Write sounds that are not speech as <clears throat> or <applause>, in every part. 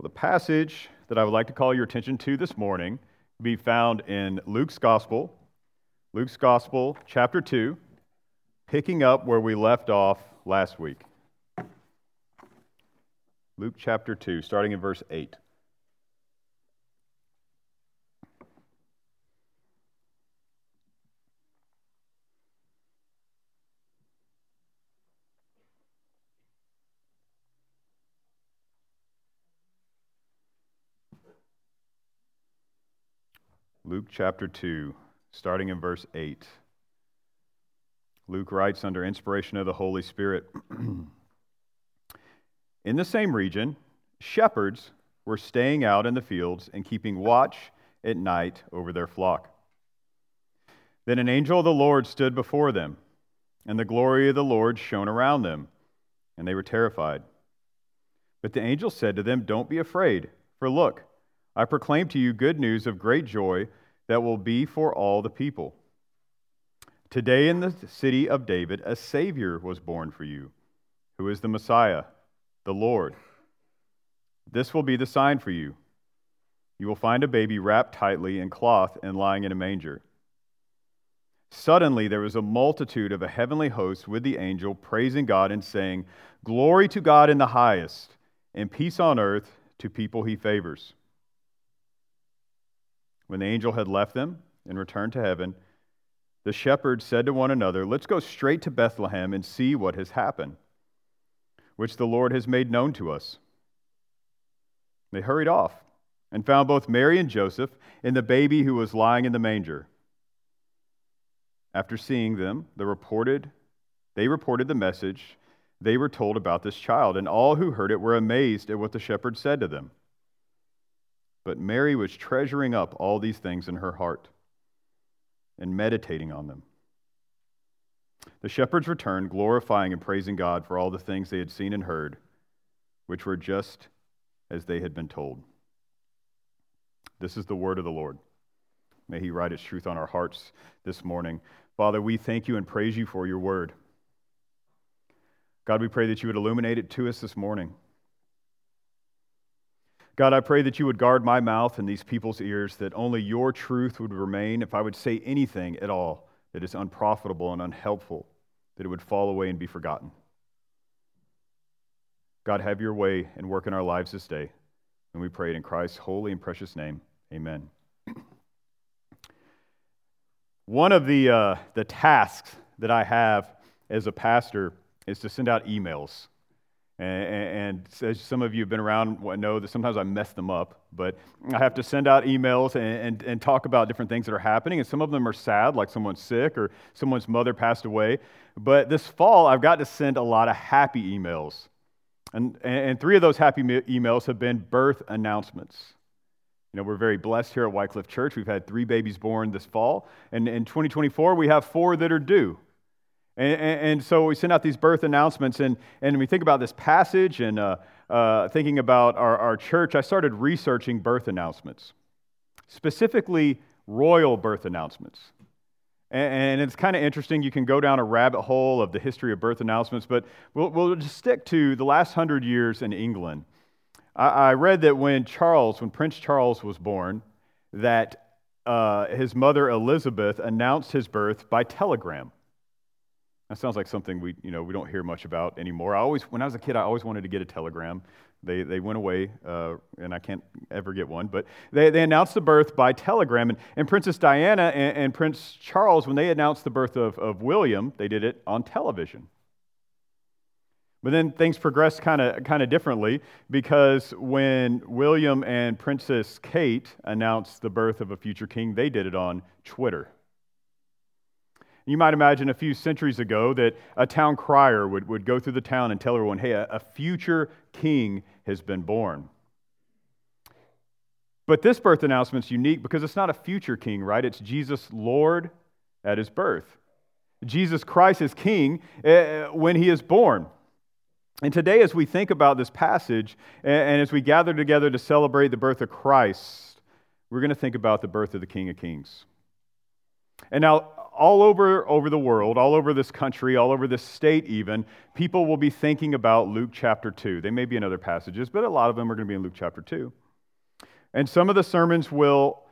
Well, the passage that I would like to call your attention to this morning be found in Luke's Gospel, Luke's Gospel, chapter 2, picking up where we left off last week. Luke chapter 2, starting in verse 8. Chapter 2, starting in verse 8. Luke writes under inspiration of the Holy Spirit <clears throat> In the same region, shepherds were staying out in the fields and keeping watch at night over their flock. Then an angel of the Lord stood before them, and the glory of the Lord shone around them, and they were terrified. But the angel said to them, Don't be afraid, for look, I proclaim to you good news of great joy that will be for all the people. Today in the city of David, a Savior was born for you, who is the Messiah, the Lord. This will be the sign for you. You will find a baby wrapped tightly in cloth and lying in a manger. Suddenly there was a multitude of a heavenly host with the angel, praising God and saying, Glory to God in the highest, and peace on earth to people he favors. When the angel had left them and returned to heaven, the shepherds said to one another, Let's go straight to Bethlehem and see what has happened, which the Lord has made known to us. They hurried off and found both Mary and Joseph and the baby who was lying in the manger. After seeing them, the reported, they reported the message they were told about this child, and all who heard it were amazed at what the shepherds said to them. But Mary was treasuring up all these things in her heart and meditating on them. The shepherds returned, glorifying and praising God for all the things they had seen and heard, which were just as they had been told. This is the word of the Lord. May He write His truth on our hearts this morning. Father, we thank you and praise you for your word. God, we pray that you would illuminate it to us this morning. God, I pray that you would guard my mouth and these people's ears, that only your truth would remain. If I would say anything at all that is unprofitable and unhelpful, that it would fall away and be forgotten. God, have your way and work in our lives this day. And we pray it in Christ's holy and precious name. Amen. One of the, uh, the tasks that I have as a pastor is to send out emails and, as some of you have been around know that sometimes I mess them up, but I have to send out emails and, and, and, talk about different things that are happening. And some of them are sad, like someone's sick or someone's mother passed away. But this fall, I've got to send a lot of happy emails. And, and three of those happy emails have been birth announcements. You know, we're very blessed here at Wycliffe Church. We've had three babies born this fall. And in 2024, we have four that are due. And, and, and, so we send out these birth announcements, and, and we think about this passage and uh, uh, thinking about our, our church. I started researching birth announcements, specifically royal birth announcements. And, and it's kind of interesting. You can go down a rabbit hole of the history of birth announcements, but we'll, we'll just stick to the last hundred years in England. I, I read that when Charles, when Prince Charles was born, that uh, his mother Elizabeth announced his birth by telegram. That sounds like something we, you know, we don't hear much about anymore. I always, when I was a kid, I always wanted to get a telegram. They, they went away, uh, and I can't ever get one. But they, they announced the birth by telegram. And, and Princess Diana and, and Prince Charles, when they announced the birth of, of William, they did it on television. But then things progressed kind of kind of differently because when William and Princess Kate announced the birth of a future king, they did it on Twitter. You might imagine a few centuries ago that a town crier would, would go through the town and tell everyone, hey, a, a future king has been born. But this birth announcement is unique because it's not a future king, right? It's Jesus Lord at his birth. Jesus Christ is king uh, when he is born. And today, as we think about this passage and as we gather together to celebrate the birth of Christ, we're going to think about the birth of the King of Kings. And now, all over, over the world, all over this country, all over this state, even, people will be thinking about Luke chapter 2. They may be in other passages, but a lot of them are going to be in Luke chapter 2. And some of the sermons will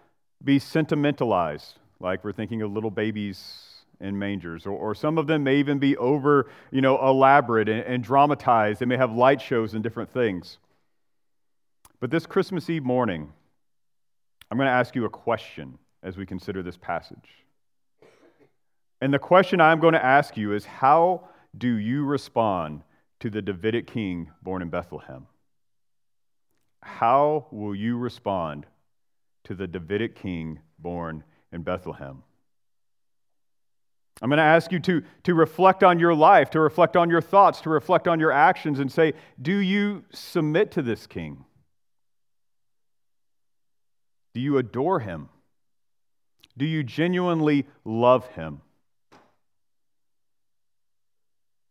be sentimentalized, like we're thinking of little babies in mangers, or, or some of them may even be over, you know, elaborate and, and dramatized. They may have light shows and different things. But this Christmas Eve morning, I'm going to ask you a question as we consider this passage. And the question I'm going to ask you is how do you respond to the Davidic king born in Bethlehem? How will you respond to the Davidic king born in Bethlehem? I'm going to ask you to, to reflect on your life, to reflect on your thoughts, to reflect on your actions, and say, do you submit to this king? Do you adore him? Do you genuinely love him?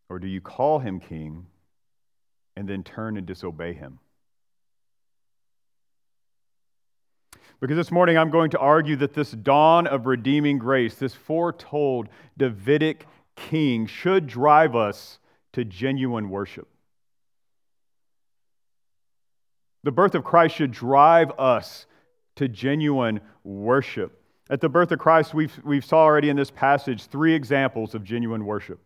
Or do you call him king and then turn and disobey him? Because this morning I'm going to argue that this dawn of redeeming grace, this foretold Davidic king, should drive us to genuine worship. The birth of Christ should drive us to genuine worship. At the birth of Christ, we've, we've saw already in this passage three examples of genuine worship.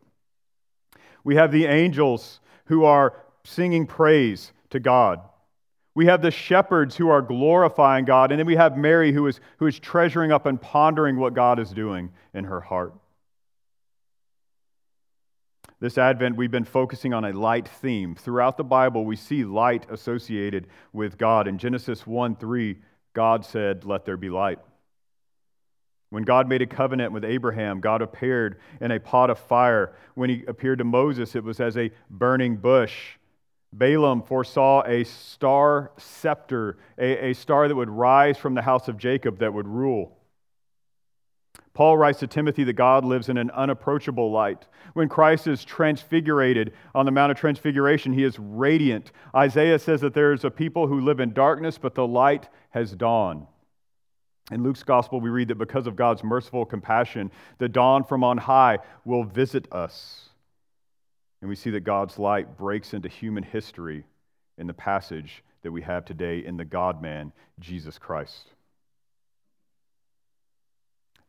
We have the angels who are singing praise to God. We have the shepherds who are glorifying God. And then we have Mary who is, who is treasuring up and pondering what God is doing in her heart. This Advent, we've been focusing on a light theme. Throughout the Bible, we see light associated with God. In Genesis 1 3, God said, Let there be light. When God made a covenant with Abraham, God appeared in a pot of fire. When he appeared to Moses, it was as a burning bush. Balaam foresaw a star scepter, a, a star that would rise from the house of Jacob that would rule. Paul writes to Timothy that God lives in an unapproachable light. When Christ is transfigurated on the Mount of Transfiguration, he is radiant. Isaiah says that there's a people who live in darkness, but the light has dawned. In Luke's gospel, we read that because of God's merciful compassion, the dawn from on high will visit us. And we see that God's light breaks into human history in the passage that we have today in the God man, Jesus Christ.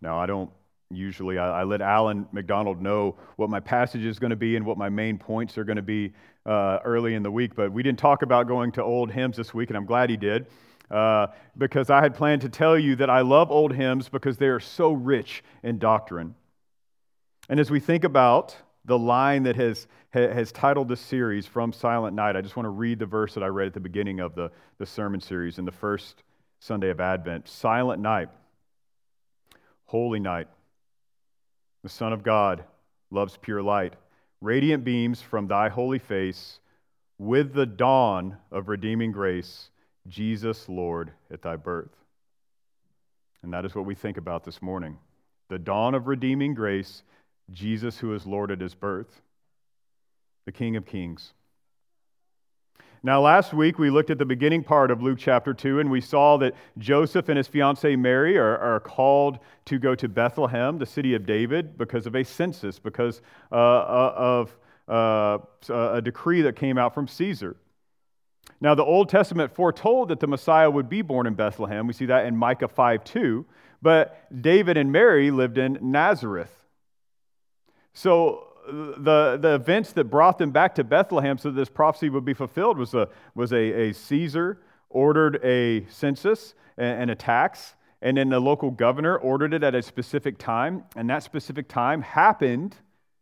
Now, I don't usually, I, I let Alan McDonald know what my passage is going to be and what my main points are going to be uh, early in the week, but we didn't talk about going to old hymns this week, and I'm glad he did. Uh, because I had planned to tell you that I love old hymns because they are so rich in doctrine. And as we think about the line that has, has titled this series from Silent Night, I just want to read the verse that I read at the beginning of the, the sermon series in the first Sunday of Advent. Silent night, holy night. The Son of God loves pure light. Radiant beams from thy holy face, with the dawn of redeeming grace, Jesus, Lord, at thy birth. And that is what we think about this morning. The dawn of redeeming grace, Jesus, who is Lord at his birth, the King of Kings. Now, last week we looked at the beginning part of Luke chapter 2, and we saw that Joseph and his fiancee Mary are, are called to go to Bethlehem, the city of David, because of a census, because uh, uh of uh, a decree that came out from Caesar. Now, the Old Testament foretold that the Messiah would be born in Bethlehem. We see that in Micah 5 2. But David and Mary lived in Nazareth. So, the, the events that brought them back to Bethlehem so this prophecy would be fulfilled was a, was a, a Caesar ordered a census and, and a tax, and then the local governor ordered it at a specific time, and that specific time happened,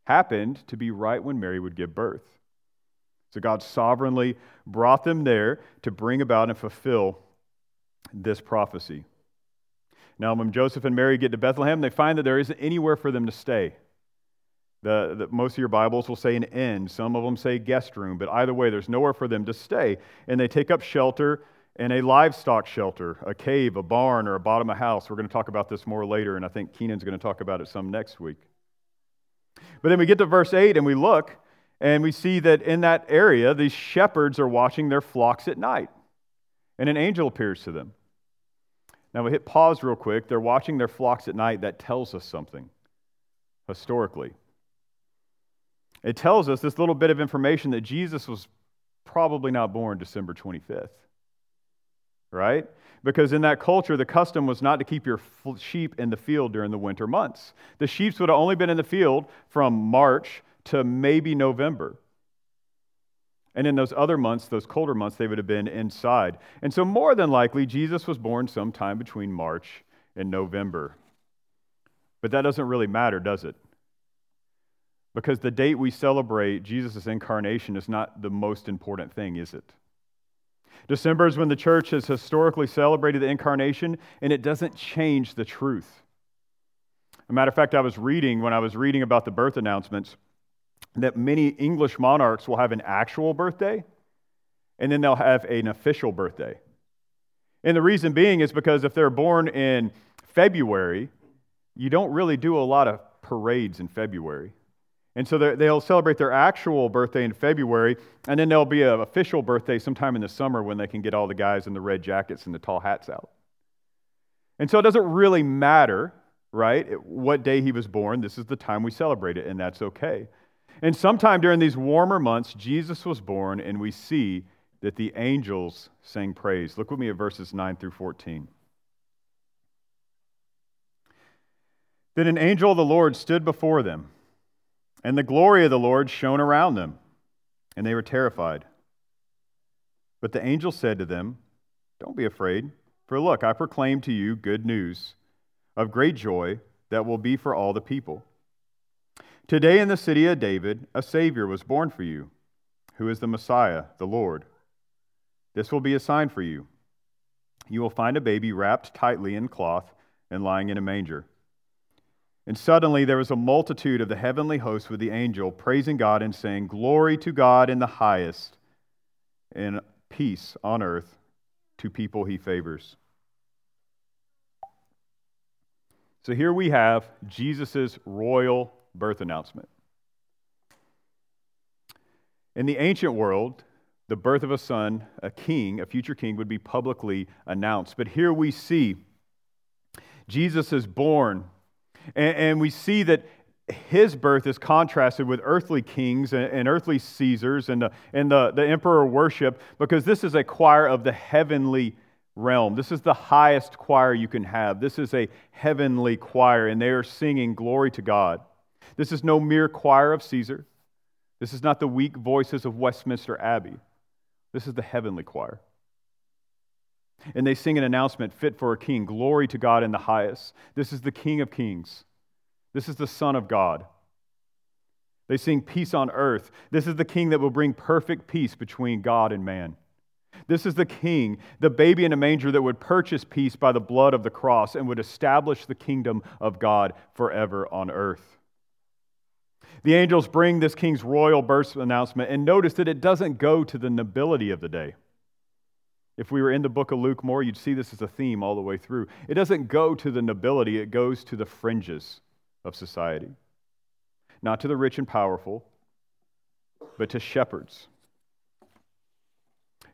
happened to be right when Mary would give birth. So God sovereignly brought them there to bring about and fulfill this prophecy. Now, when Joseph and Mary get to Bethlehem, they find that there isn't anywhere for them to stay. The, the, most of your Bibles will say an inn. Some of them say guest room, but either way, there's nowhere for them to stay. And they take up shelter in a livestock shelter, a cave, a barn, or a bottom of a house. We're going to talk about this more later, and I think Keenan's going to talk about it some next week. But then we get to verse 8 and we look, and we see that in that area, these shepherds are watching their flocks at night, and an angel appears to them. Now we hit pause real quick. They're watching their flocks at night. That tells us something. historically. It tells us this little bit of information that Jesus was probably not born December 25th, right? Because in that culture, the custom was not to keep your sheep in the field during the winter months. The sheep would have only been in the field from March to maybe November. And in those other months, those colder months, they would have been inside. And so, more than likely, Jesus was born sometime between March and November. But that doesn't really matter, does it? Because the date we celebrate Jesus' incarnation is not the most important thing, is it? December is when the church has historically celebrated the incarnation, and it doesn't change the truth. As a matter of fact, I was reading, when I was reading about the birth announcements, that many English monarchs will have an actual birthday, and then they'll have an official birthday. And the reason being is because if they're born in February, you don't really do a lot of parades in February. And so they'll celebrate their actual birthday in February, and then there'll be an official birthday sometime in the summer when they can get all the guys in the red jackets and the tall hats out. And so it doesn't really matter, right, what day he was born. This is the time we celebrate it, and that's okay. And sometime during these warmer months, Jesus was born, and we see that the angels sang praise. Look with me at verses 9 through 14. Then an angel of the Lord stood before them and the glory of the Lord shone around them, and they were terrified. But the angel said to them, Don't be afraid, for look, I proclaim to you good news of great joy that will be for all the people. Today in the city of David, a Savior was born for you, who is the Messiah, the Lord. This will be a sign for you. You will find a baby wrapped tightly in cloth and lying in a manger. And suddenly there was a multitude of the heavenly host with the angel, praising God and saying, Glory to God in the highest, and peace on earth to people he favors. So here we have Jesus' royal birth announcement. In the ancient world, the birth of a son, a king, a future king, would be publicly announced. But here we see Jesus is born and, and we see that his birth is contrasted with earthly kings and, and earthly Caesars and, the, and the, the emperor worship because this is a choir of the heavenly realm. This is the highest choir you can have. This is a heavenly choir, and they are singing glory to God. This is no mere choir of Caesar. This is not the weak voices of Westminster Abbey. This is the heavenly choir. And they sing an announcement fit for a king Glory to God in the highest. This is the King of kings. This is the Son of God. They sing peace on earth. This is the king that will bring perfect peace between God and man. This is the king, the baby in a manger that would purchase peace by the blood of the cross and would establish the kingdom of God forever on earth. The angels bring this king's royal birth announcement, and notice that it doesn't go to the nobility of the day. If we were in the book of Luke more, you'd see this as a theme all the way through. It doesn't go to the nobility, it goes to the fringes of society. Not to the rich and powerful, but to shepherds.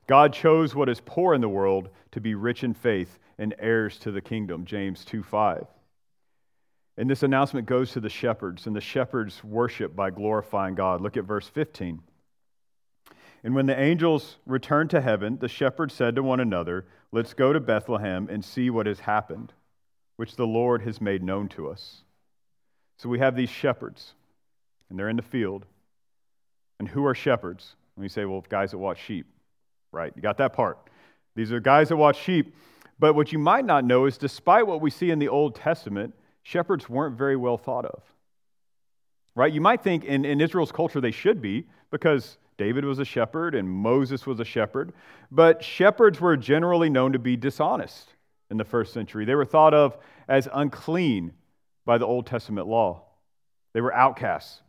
God chose what is poor in the world to be rich in faith and heirs to the kingdom, James 2 5. And this announcement goes to the shepherds, and the shepherds worship by glorifying God. Look at verse 15. And when the angels returned to heaven, the shepherds said to one another, Let's go to Bethlehem and see what has happened, which the Lord has made known to us. So we have these shepherds, and they're in the field. And who are shepherds? And we say, well, guys that watch sheep, right? You got that part. These are guys that watch sheep. But what you might not know is, despite what we see in the Old Testament, shepherds weren't very well thought of. Right? You might think in, in Israel's culture they should be, because David was a shepherd and Moses was a shepherd, but shepherds were generally known to be dishonest in the first century. They were thought of as unclean by the Old Testament law. They were outcasts,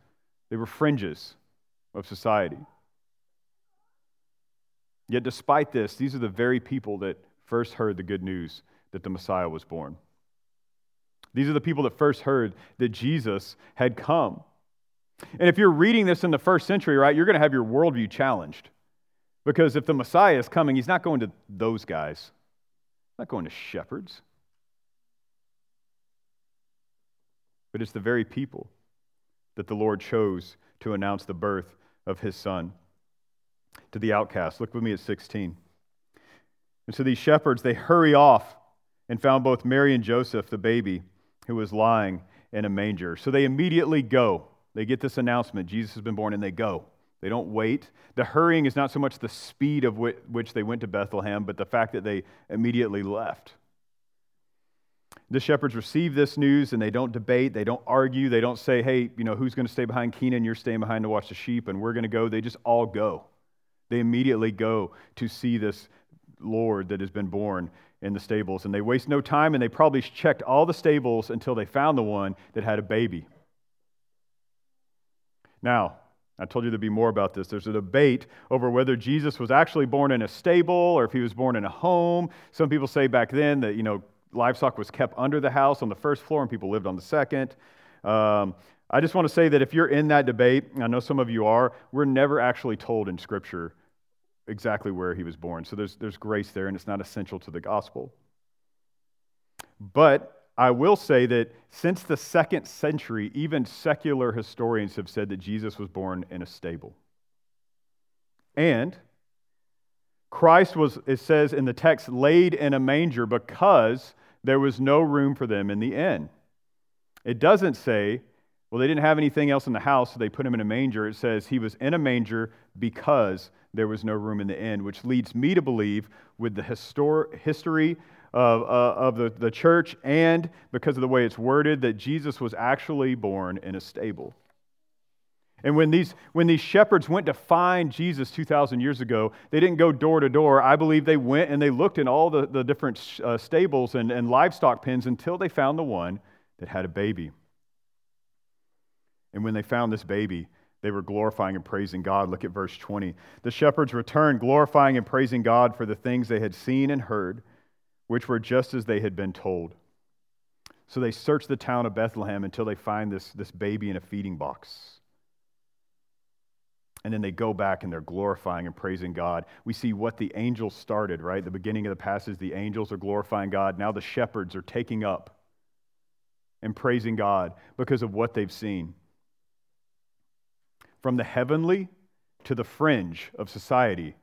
they were fringes of society. Yet, despite this, these are the very people that first heard the good news that the Messiah was born. These are the people that first heard that Jesus had come. And if you're reading this in the first century, right, you're going to have your worldview challenged. Because if the Messiah is coming, he's not going to those guys, he's not going to shepherds. But it's the very people that the Lord chose to announce the birth of his son to the outcast. Look with me at 16. And so these shepherds, they hurry off and found both Mary and Joseph, the baby, who was lying in a manger. So they immediately go. They get this announcement Jesus has been born, and they go. They don't wait. The hurrying is not so much the speed of which they went to Bethlehem, but the fact that they immediately left. The shepherds receive this news and they don't debate, they don't argue, they don't say, hey, you know, who's going to stay behind Keenan? You're staying behind to watch the sheep, and we're going to go. They just all go. They immediately go to see this Lord that has been born in the stables. And they waste no time, and they probably checked all the stables until they found the one that had a baby. Now, I told you there'd be more about this. There's a debate over whether Jesus was actually born in a stable or if he was born in a home. Some people say back then that, you know, livestock was kept under the house on the first floor and people lived on the second. Um, I just want to say that if you're in that debate, I know some of you are, we're never actually told in Scripture exactly where he was born. So there's, there's grace there, and it's not essential to the gospel. But I will say that since the second century, even secular historians have said that Jesus was born in a stable. And Christ was, it says in the text, laid in a manger because there was no room for them in the inn. It doesn't say, well, they didn't have anything else in the house, so they put him in a manger. It says he was in a manger because there was no room in the inn, which leads me to believe, with the histor- history of, uh, of the, the church and because of the way it's worded, that Jesus was actually born in a stable. And when these, when these shepherds went to find Jesus 2,000 years ago, they didn't go door to door. I believe they went and they looked in all the, the different uh, stables and, and livestock pens until they found the one that had a baby. And when they found this baby, they were glorifying and praising God. Look at verse 20. The shepherds returned, glorifying and praising God for the things they had seen and heard, which were just as they had been told. So they search the town of Bethlehem until they find this, this baby in a feeding box. And then they go back and they're glorifying and praising God. We see what the angels started, right? The beginning of the passage, the angels are glorifying God. Now the shepherds are taking up and praising God because of what they've seen. From the heavenly to the fringe of society,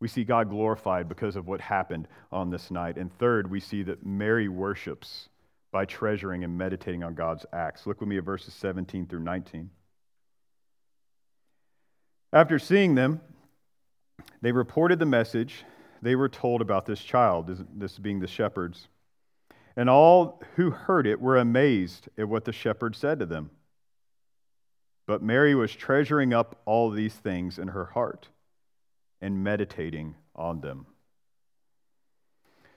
we see God glorified because of what happened on this night. And third, we see that Mary worships by treasuring and meditating on God's acts. Look with me at verses 17 through 19. After seeing them, they reported the message they were told about this child, this being the shepherds. And all who heard it were amazed at what the shepherds said to them. But Mary was treasuring up all these things in her heart and meditating on them.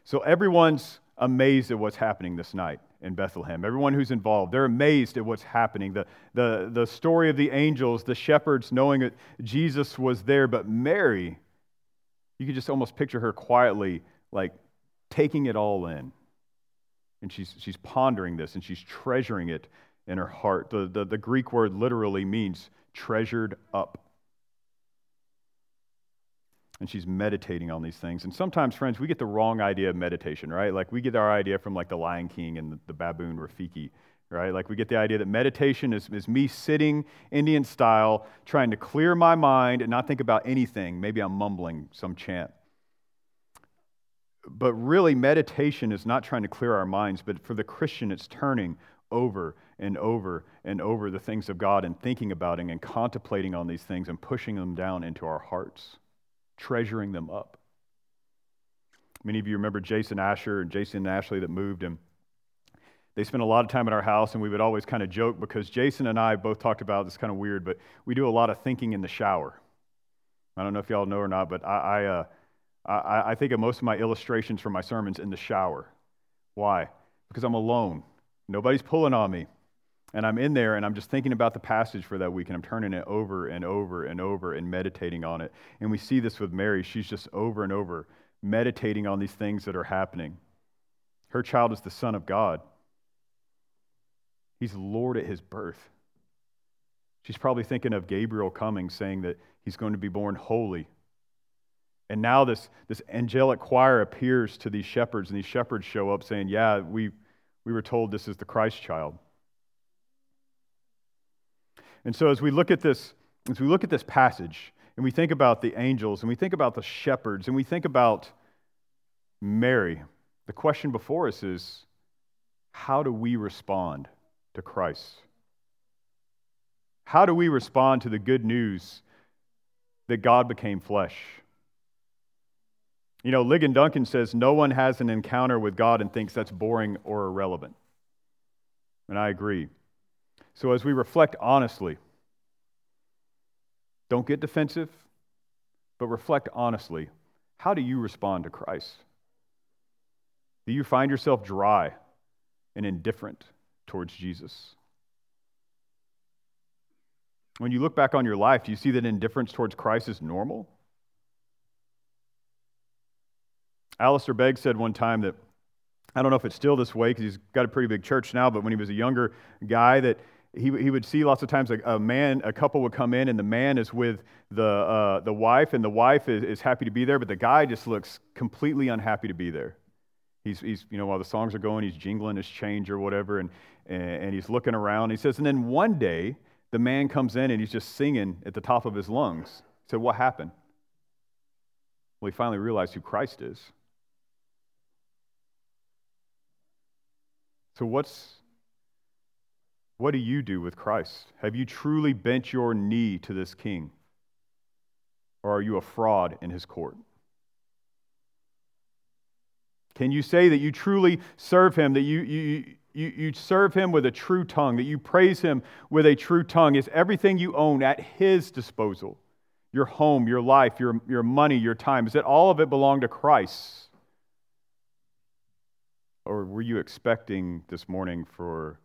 So everyone's amazed at what's happening this night in Bethlehem. Everyone who's involved, they're amazed at what's happening. The, the, the story of the angels, the shepherds knowing that Jesus was there, but Mary, you could just almost picture her quietly, like taking it all in. And she's, she's pondering this and she's treasuring it in her heart. The, the, the Greek word literally means treasured up and she's meditating on these things. And sometimes, friends, we get the wrong idea of meditation, right? Like we get our idea from like the Lion King and the, the baboon Rafiki, right? Like we get the idea that meditation is, is me sitting Indian style, trying to clear my mind and not think about anything. Maybe I'm mumbling some chant. But really, meditation is not trying to clear our minds, but for the Christian, it's turning over and over and over the things of God and thinking about and contemplating on these things and pushing them down into our hearts treasuring them up. Many of you remember Jason Asher and Jason and Ashley that moved him. They spent a lot of time at our house, and we would always kind of joke because Jason and I both talked about this kind of weird, but we do a lot of thinking in the shower. I don't know if y'all know or not, but I, I, uh, I, I think of most of my illustrations for my sermons in the shower. Why? Because I'm alone. Nobody's pulling on me and I'm in there and I'm just thinking about the passage for that week and I'm turning it over and over and over and meditating on it. And we see this with Mary. She's just over and over meditating on these things that are happening. Her child is the Son of God, He's Lord at His birth. She's probably thinking of Gabriel coming, saying that he's going to be born holy. And now this, this angelic choir appears to these shepherds, and these shepherds show up saying, Yeah, we, we were told this is the Christ child. And so as we look at this, as we look at this passage, and we think about the angels, and we think about the shepherds, and we think about Mary, the question before us is how do we respond to Christ? How do we respond to the good news that God became flesh? You know, Ligon Duncan says no one has an encounter with God and thinks that's boring or irrelevant. And I agree. So as we reflect honestly, don't get defensive, but reflect honestly. How do you respond to Christ? Do you find yourself dry and indifferent towards Jesus? When you look back on your life, do you see that indifference towards Christ is normal? Alistair Begg said one time that, I don't know if it's still this way because he's got a pretty big church now, but when he was a younger guy, that he, he would see lots of times a, a man, a couple would come in, and the man is with the, uh, the wife, and the wife is, is happy to be there, but the guy just looks completely unhappy to be there. He's, he's, you know, while the songs are going, he's jingling his change or whatever, and, and, and he's looking around. He says, and then one day, the man comes in and he's just singing at the top of his lungs. He said, What happened? Well, he finally realized who Christ is. So, what's, what do you do with Christ? Have you truly bent your knee to this king? Or are you a fraud in his court? Can you say that you truly serve him, that you, you, you, you serve him with a true tongue, that you praise him with a true tongue? Is everything you own at his disposal? Your home, your life, your, your money, your time, is it all of it belong to Christ? Or were you expecting this morning for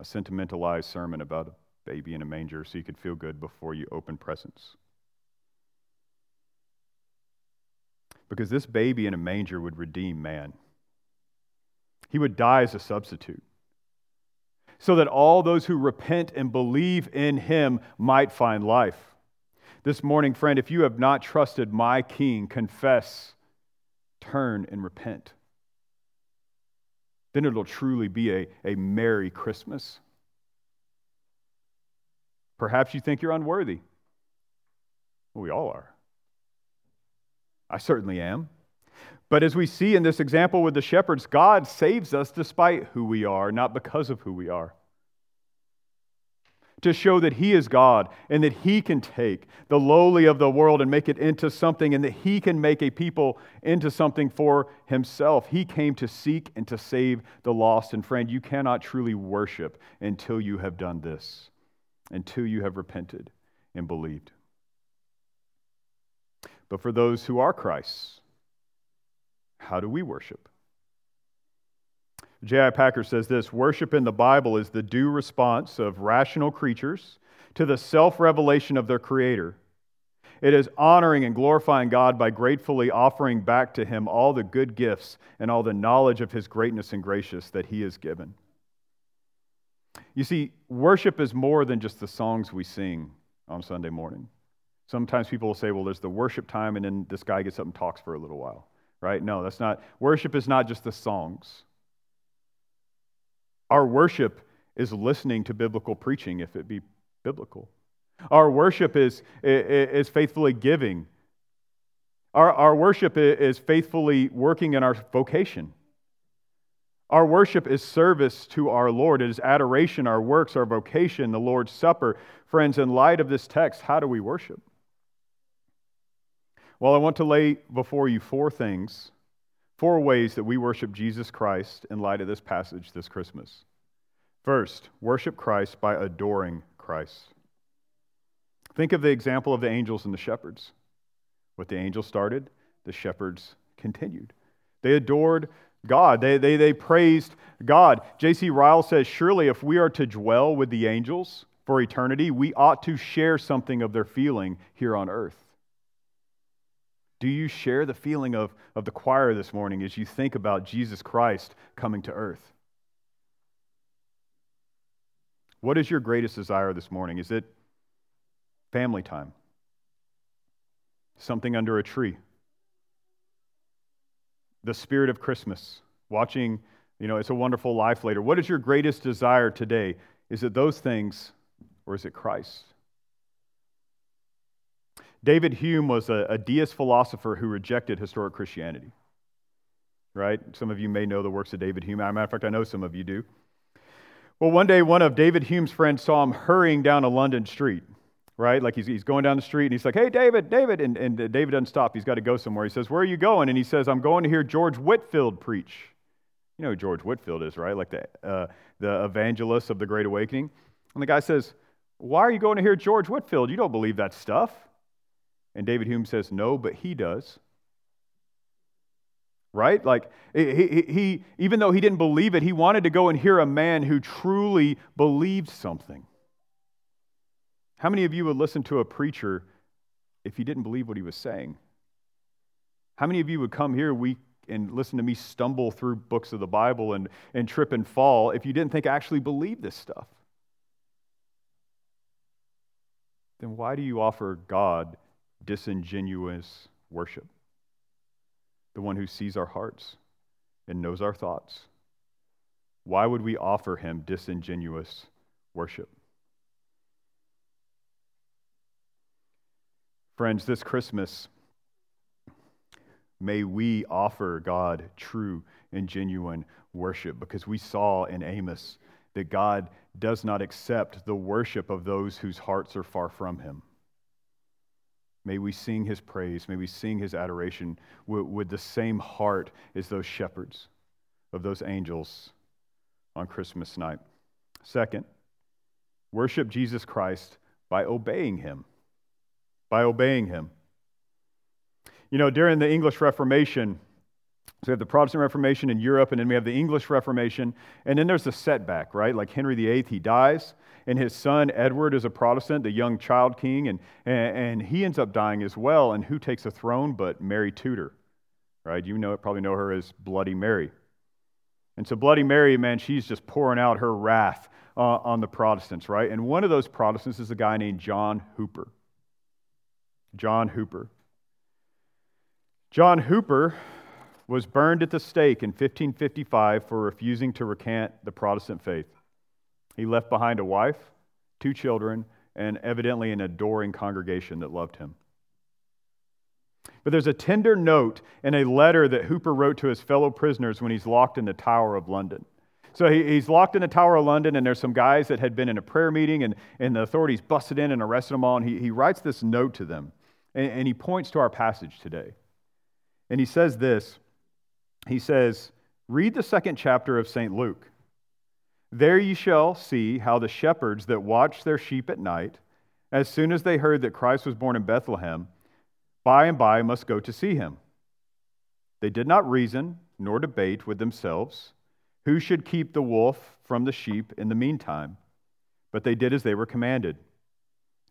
a sentimentalized sermon about a baby in a manger so you could feel good before you open presents? Because this baby in a manger would redeem man. He would die as a substitute so that all those who repent and believe in him might find life. This morning, friend, if you have not trusted my King, confess, turn, and repent then it'll truly be a, a Merry Christmas. Perhaps you think you're unworthy. Well, we all are. I certainly am. But as we see in this example with the shepherds, God saves us despite who we are, not because of who we are to show that He is God and that He can take the lowly of the world and make it into something and that He can make a people into something for Himself. He came to seek and to save the lost. And friend, you cannot truly worship until you have done this, until you have repented and believed. But for those who are Christ's, how do we worship? J.I. Packer says this Worship in the Bible is the due response of rational creatures to the self revelation of their Creator. It is honoring and glorifying God by gratefully offering back to Him all the good gifts and all the knowledge of His greatness and gracious that He has given. You see, worship is more than just the songs we sing on Sunday morning. Sometimes people will say, well, there's the worship time, and then this guy gets up and talks for a little while, right? No, that's not. Worship is not just the songs. Our worship is listening to biblical preaching, if it be biblical. Our worship is, is faithfully giving. Our, our worship is faithfully working in our vocation. Our worship is service to our Lord. It is adoration, our works, our vocation, the Lord's Supper. Friends, in light of this text, how do we worship? Well, I want to lay before you four things four ways that we worship Jesus Christ in light of this passage this Christmas. First, worship Christ by adoring Christ. Think of the example of the angels and the shepherds. What the angels started, the shepherds continued. They adored God, they, they, they praised God. J.C. Ryle says Surely, if we are to dwell with the angels for eternity, we ought to share something of their feeling here on earth. Do you share the feeling of, of the choir this morning as you think about Jesus Christ coming to earth? What is your greatest desire this morning? Is it family time? Something under a tree? The spirit of Christmas? Watching, you know, It's a Wonderful Life later. What is your greatest desire today? Is it those things or is it Christ? David Hume was a, a deist philosopher who rejected historic Christianity. Right? Some of you may know the works of David Hume. As a matter of fact, I know some of you do. Well, one day, one of David Hume's friends saw him hurrying down a London street, right? Like he's, he's going down the street and he's like, hey, David, David. And, and David doesn't stop. He's got to go somewhere. He says, Where are you going? And he says, I'm going to hear George Whitefield preach. You know who George Whitefield is, right? Like the, uh, the evangelist of the Great Awakening. And the guy says, Why are you going to hear George Whitefield? You don't believe that stuff. And David Hume says, No, but he does. Right? Like, he, he, even though he didn't believe it, he wanted to go and hear a man who truly believed something. How many of you would listen to a preacher if he didn't believe what he was saying? How many of you would come here week and listen to me stumble through books of the Bible and, and trip and fall if you didn't think I actually believe this stuff? Then why do you offer God disingenuous worship. The one who sees our hearts and knows our thoughts. Why would we offer him disingenuous worship? Friends, this Christmas, may we offer God true and genuine worship because we saw in Amos that God does not accept the worship of those whose hearts are far from him. May we sing his praise. May we sing his adoration with, with, the same heart as those shepherds of those angels on Christmas night. Second, worship Jesus Christ by obeying him. By obeying him. You know, during the English Reformation, so we have the Protestant Reformation in Europe, and then we have the English Reformation, and then there's the setback, right? Like Henry VIII, he dies, and his son Edward is a Protestant, the young child king, and, and, he ends up dying as well. And who takes the throne but Mary Tudor, right? You know, probably know her as Bloody Mary. And so Bloody Mary, man, she's just pouring out her wrath uh, on the Protestants, right? And one of those Protestants is a guy named John Hooper. John Hooper. John Hooper was burned at the stake in 1555 for refusing to recant the Protestant faith. He left behind a wife, two children, and evidently an adoring congregation that loved him. But there's a tender note in a letter that Hooper wrote to his fellow prisoners when he's locked in the Tower of London. So he's locked in the Tower of London, and there's some guys that had been in a prayer meeting, and, and the authorities busted in and arrested them all. And he, he writes this note to them, and, and he points to our passage today. And he says this He says, Read the second chapter of St. Luke. There you shall see how the shepherds that watched their sheep at night, as soon as they heard that Christ was born in Bethlehem, by and by must go to see him. They did not reason nor debate with themselves who should keep the wolf from the sheep in the meantime, but they did as they were commanded,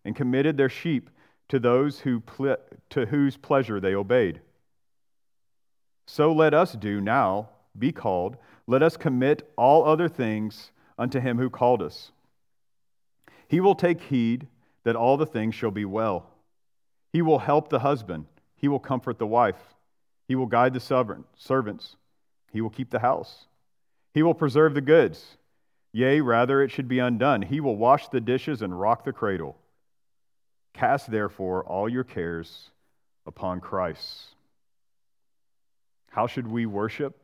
and committed their sheep to those who to whose pleasure they obeyed. So let us do now, be called, let us commit all other things unto him who called us. He will take heed that all the things shall be well. He will help the husband. He will comfort the wife. He will guide the servants. He will keep the house. He will preserve the goods. Yea, rather it should be undone. He will wash the dishes and rock the cradle. Cast therefore all your cares upon Christ. How should we worship?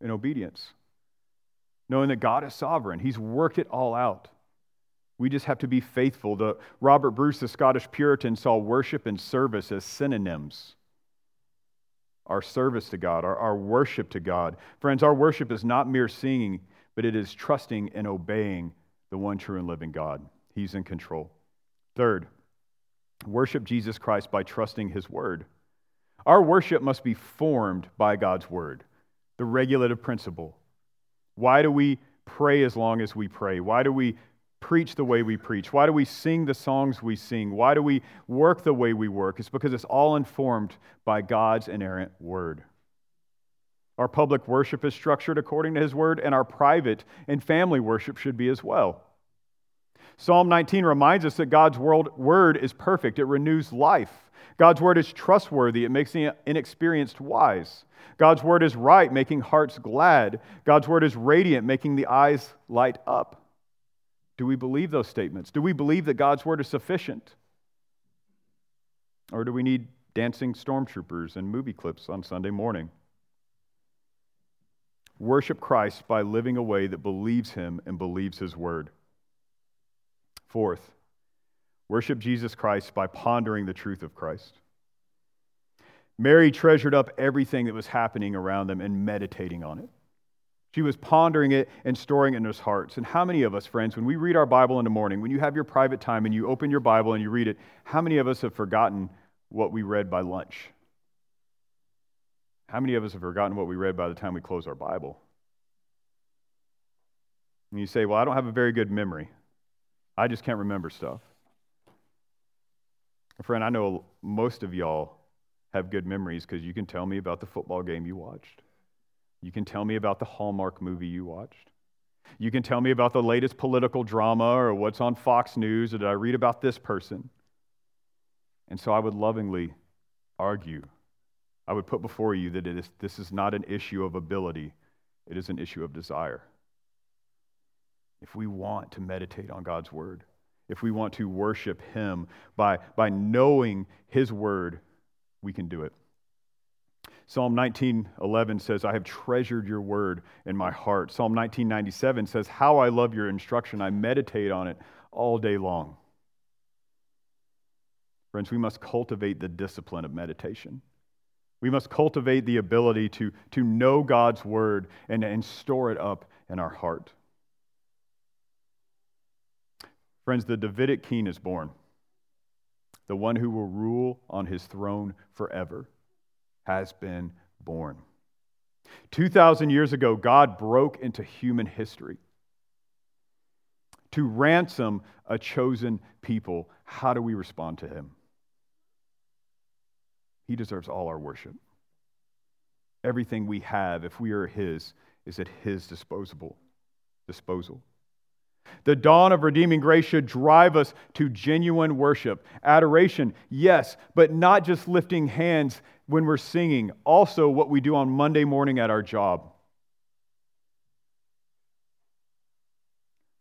In obedience knowing that God is sovereign. He's worked it all out. We just have to be faithful. The, Robert Bruce, the Scottish Puritan, saw worship and service as synonyms. Our service to God, our, our worship to God. Friends, our worship is not mere singing, but it is trusting and obeying the one true and living God. He's in control. Third, worship Jesus Christ by trusting his word. Our worship must be formed by God's word, the regulative principle. Why do we pray as long as we pray? Why do we preach the way we preach? Why do we sing the songs we sing? Why do we work the way we work? It's because it's all informed by God's inerrant word. Our public worship is structured according to his word, and our private and family worship should be as well. Psalm 19 reminds us that God's word is perfect, it renews life. God's word is trustworthy, it makes the inexperienced wise. God's word is right, making hearts glad. God's word is radiant, making the eyes light up. Do we believe those statements? Do we believe that God's word is sufficient? Or do we need dancing stormtroopers and movie clips on Sunday morning? Worship Christ by living a way that believes him and believes his word. Fourth, worship Jesus Christ by pondering the truth of Christ. Mary treasured up everything that was happening around them and meditating on it. She was pondering it and storing it in his hearts. And how many of us, friends, when we read our Bible in the morning, when you have your private time and you open your Bible and you read it, how many of us have forgotten what we read by lunch? How many of us have forgotten what we read by the time we close our Bible? And you say, Well, I don't have a very good memory. I just can't remember stuff. Friend, I know most of y'all have good memories because you can tell me about the football game you watched. You can tell me about the Hallmark movie you watched. You can tell me about the latest political drama or what's on Fox News or did I read about this person. And so I would lovingly argue, I would put before you that it is, this is not an issue of ability, it is an issue of desire. If we want to meditate on God's word, if we want to worship Him by, by knowing His word, we can do it. Psalm 19:11 says, "I have treasured your word in my heart." Psalm 19:97 says, "How I love your instruction. I meditate on it all day long." Friends, we must cultivate the discipline of meditation. We must cultivate the ability to, to know God's word and, and store it up in our heart. Friends, the Davidic king is born, the one who will rule on his throne forever has been born. 2,000 years ago, God broke into human history to ransom a chosen people. How do we respond to him? He deserves all our worship. Everything we have, if we are his, is at his disposable disposal. The dawn of redeeming grace should drive us to genuine worship, adoration, yes, but not just lifting hands when we're singing, also what we do on Monday morning at our job.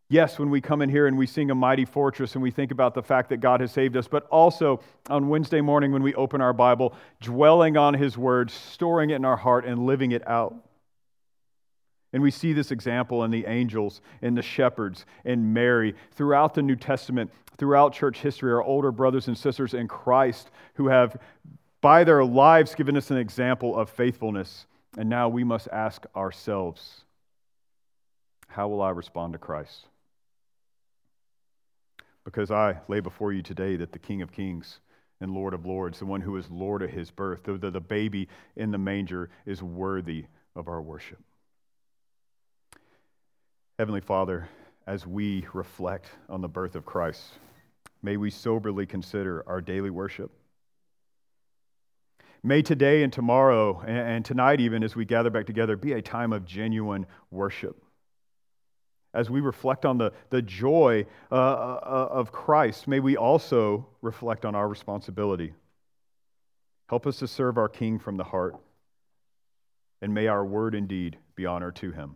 Yes, when we come in here and we sing a mighty fortress and we think about the fact that God has saved us, but also on Wednesday morning when we open our Bible, dwelling on His word, storing it in our heart, and living it out. And we see this example in the angels, in the shepherds, in Mary, throughout the New Testament, throughout church history, our older brothers and sisters in Christ who have by their lives given us an example of faithfulness. And now we must ask ourselves how will I respond to Christ? Because I lay before you today that the King of Kings and Lord of Lords, the one who is Lord of his birth, the, the, the baby in the manger, is worthy of our worship. Heavenly Father, as we reflect on the birth of Christ, may we soberly consider our daily worship. May today and tomorrow and tonight, even as we gather back together, be a time of genuine worship. As we reflect on the, the joy uh, uh, of Christ, may we also reflect on our responsibility. Help us to serve our King from the heart, and may our word indeed be honor to him.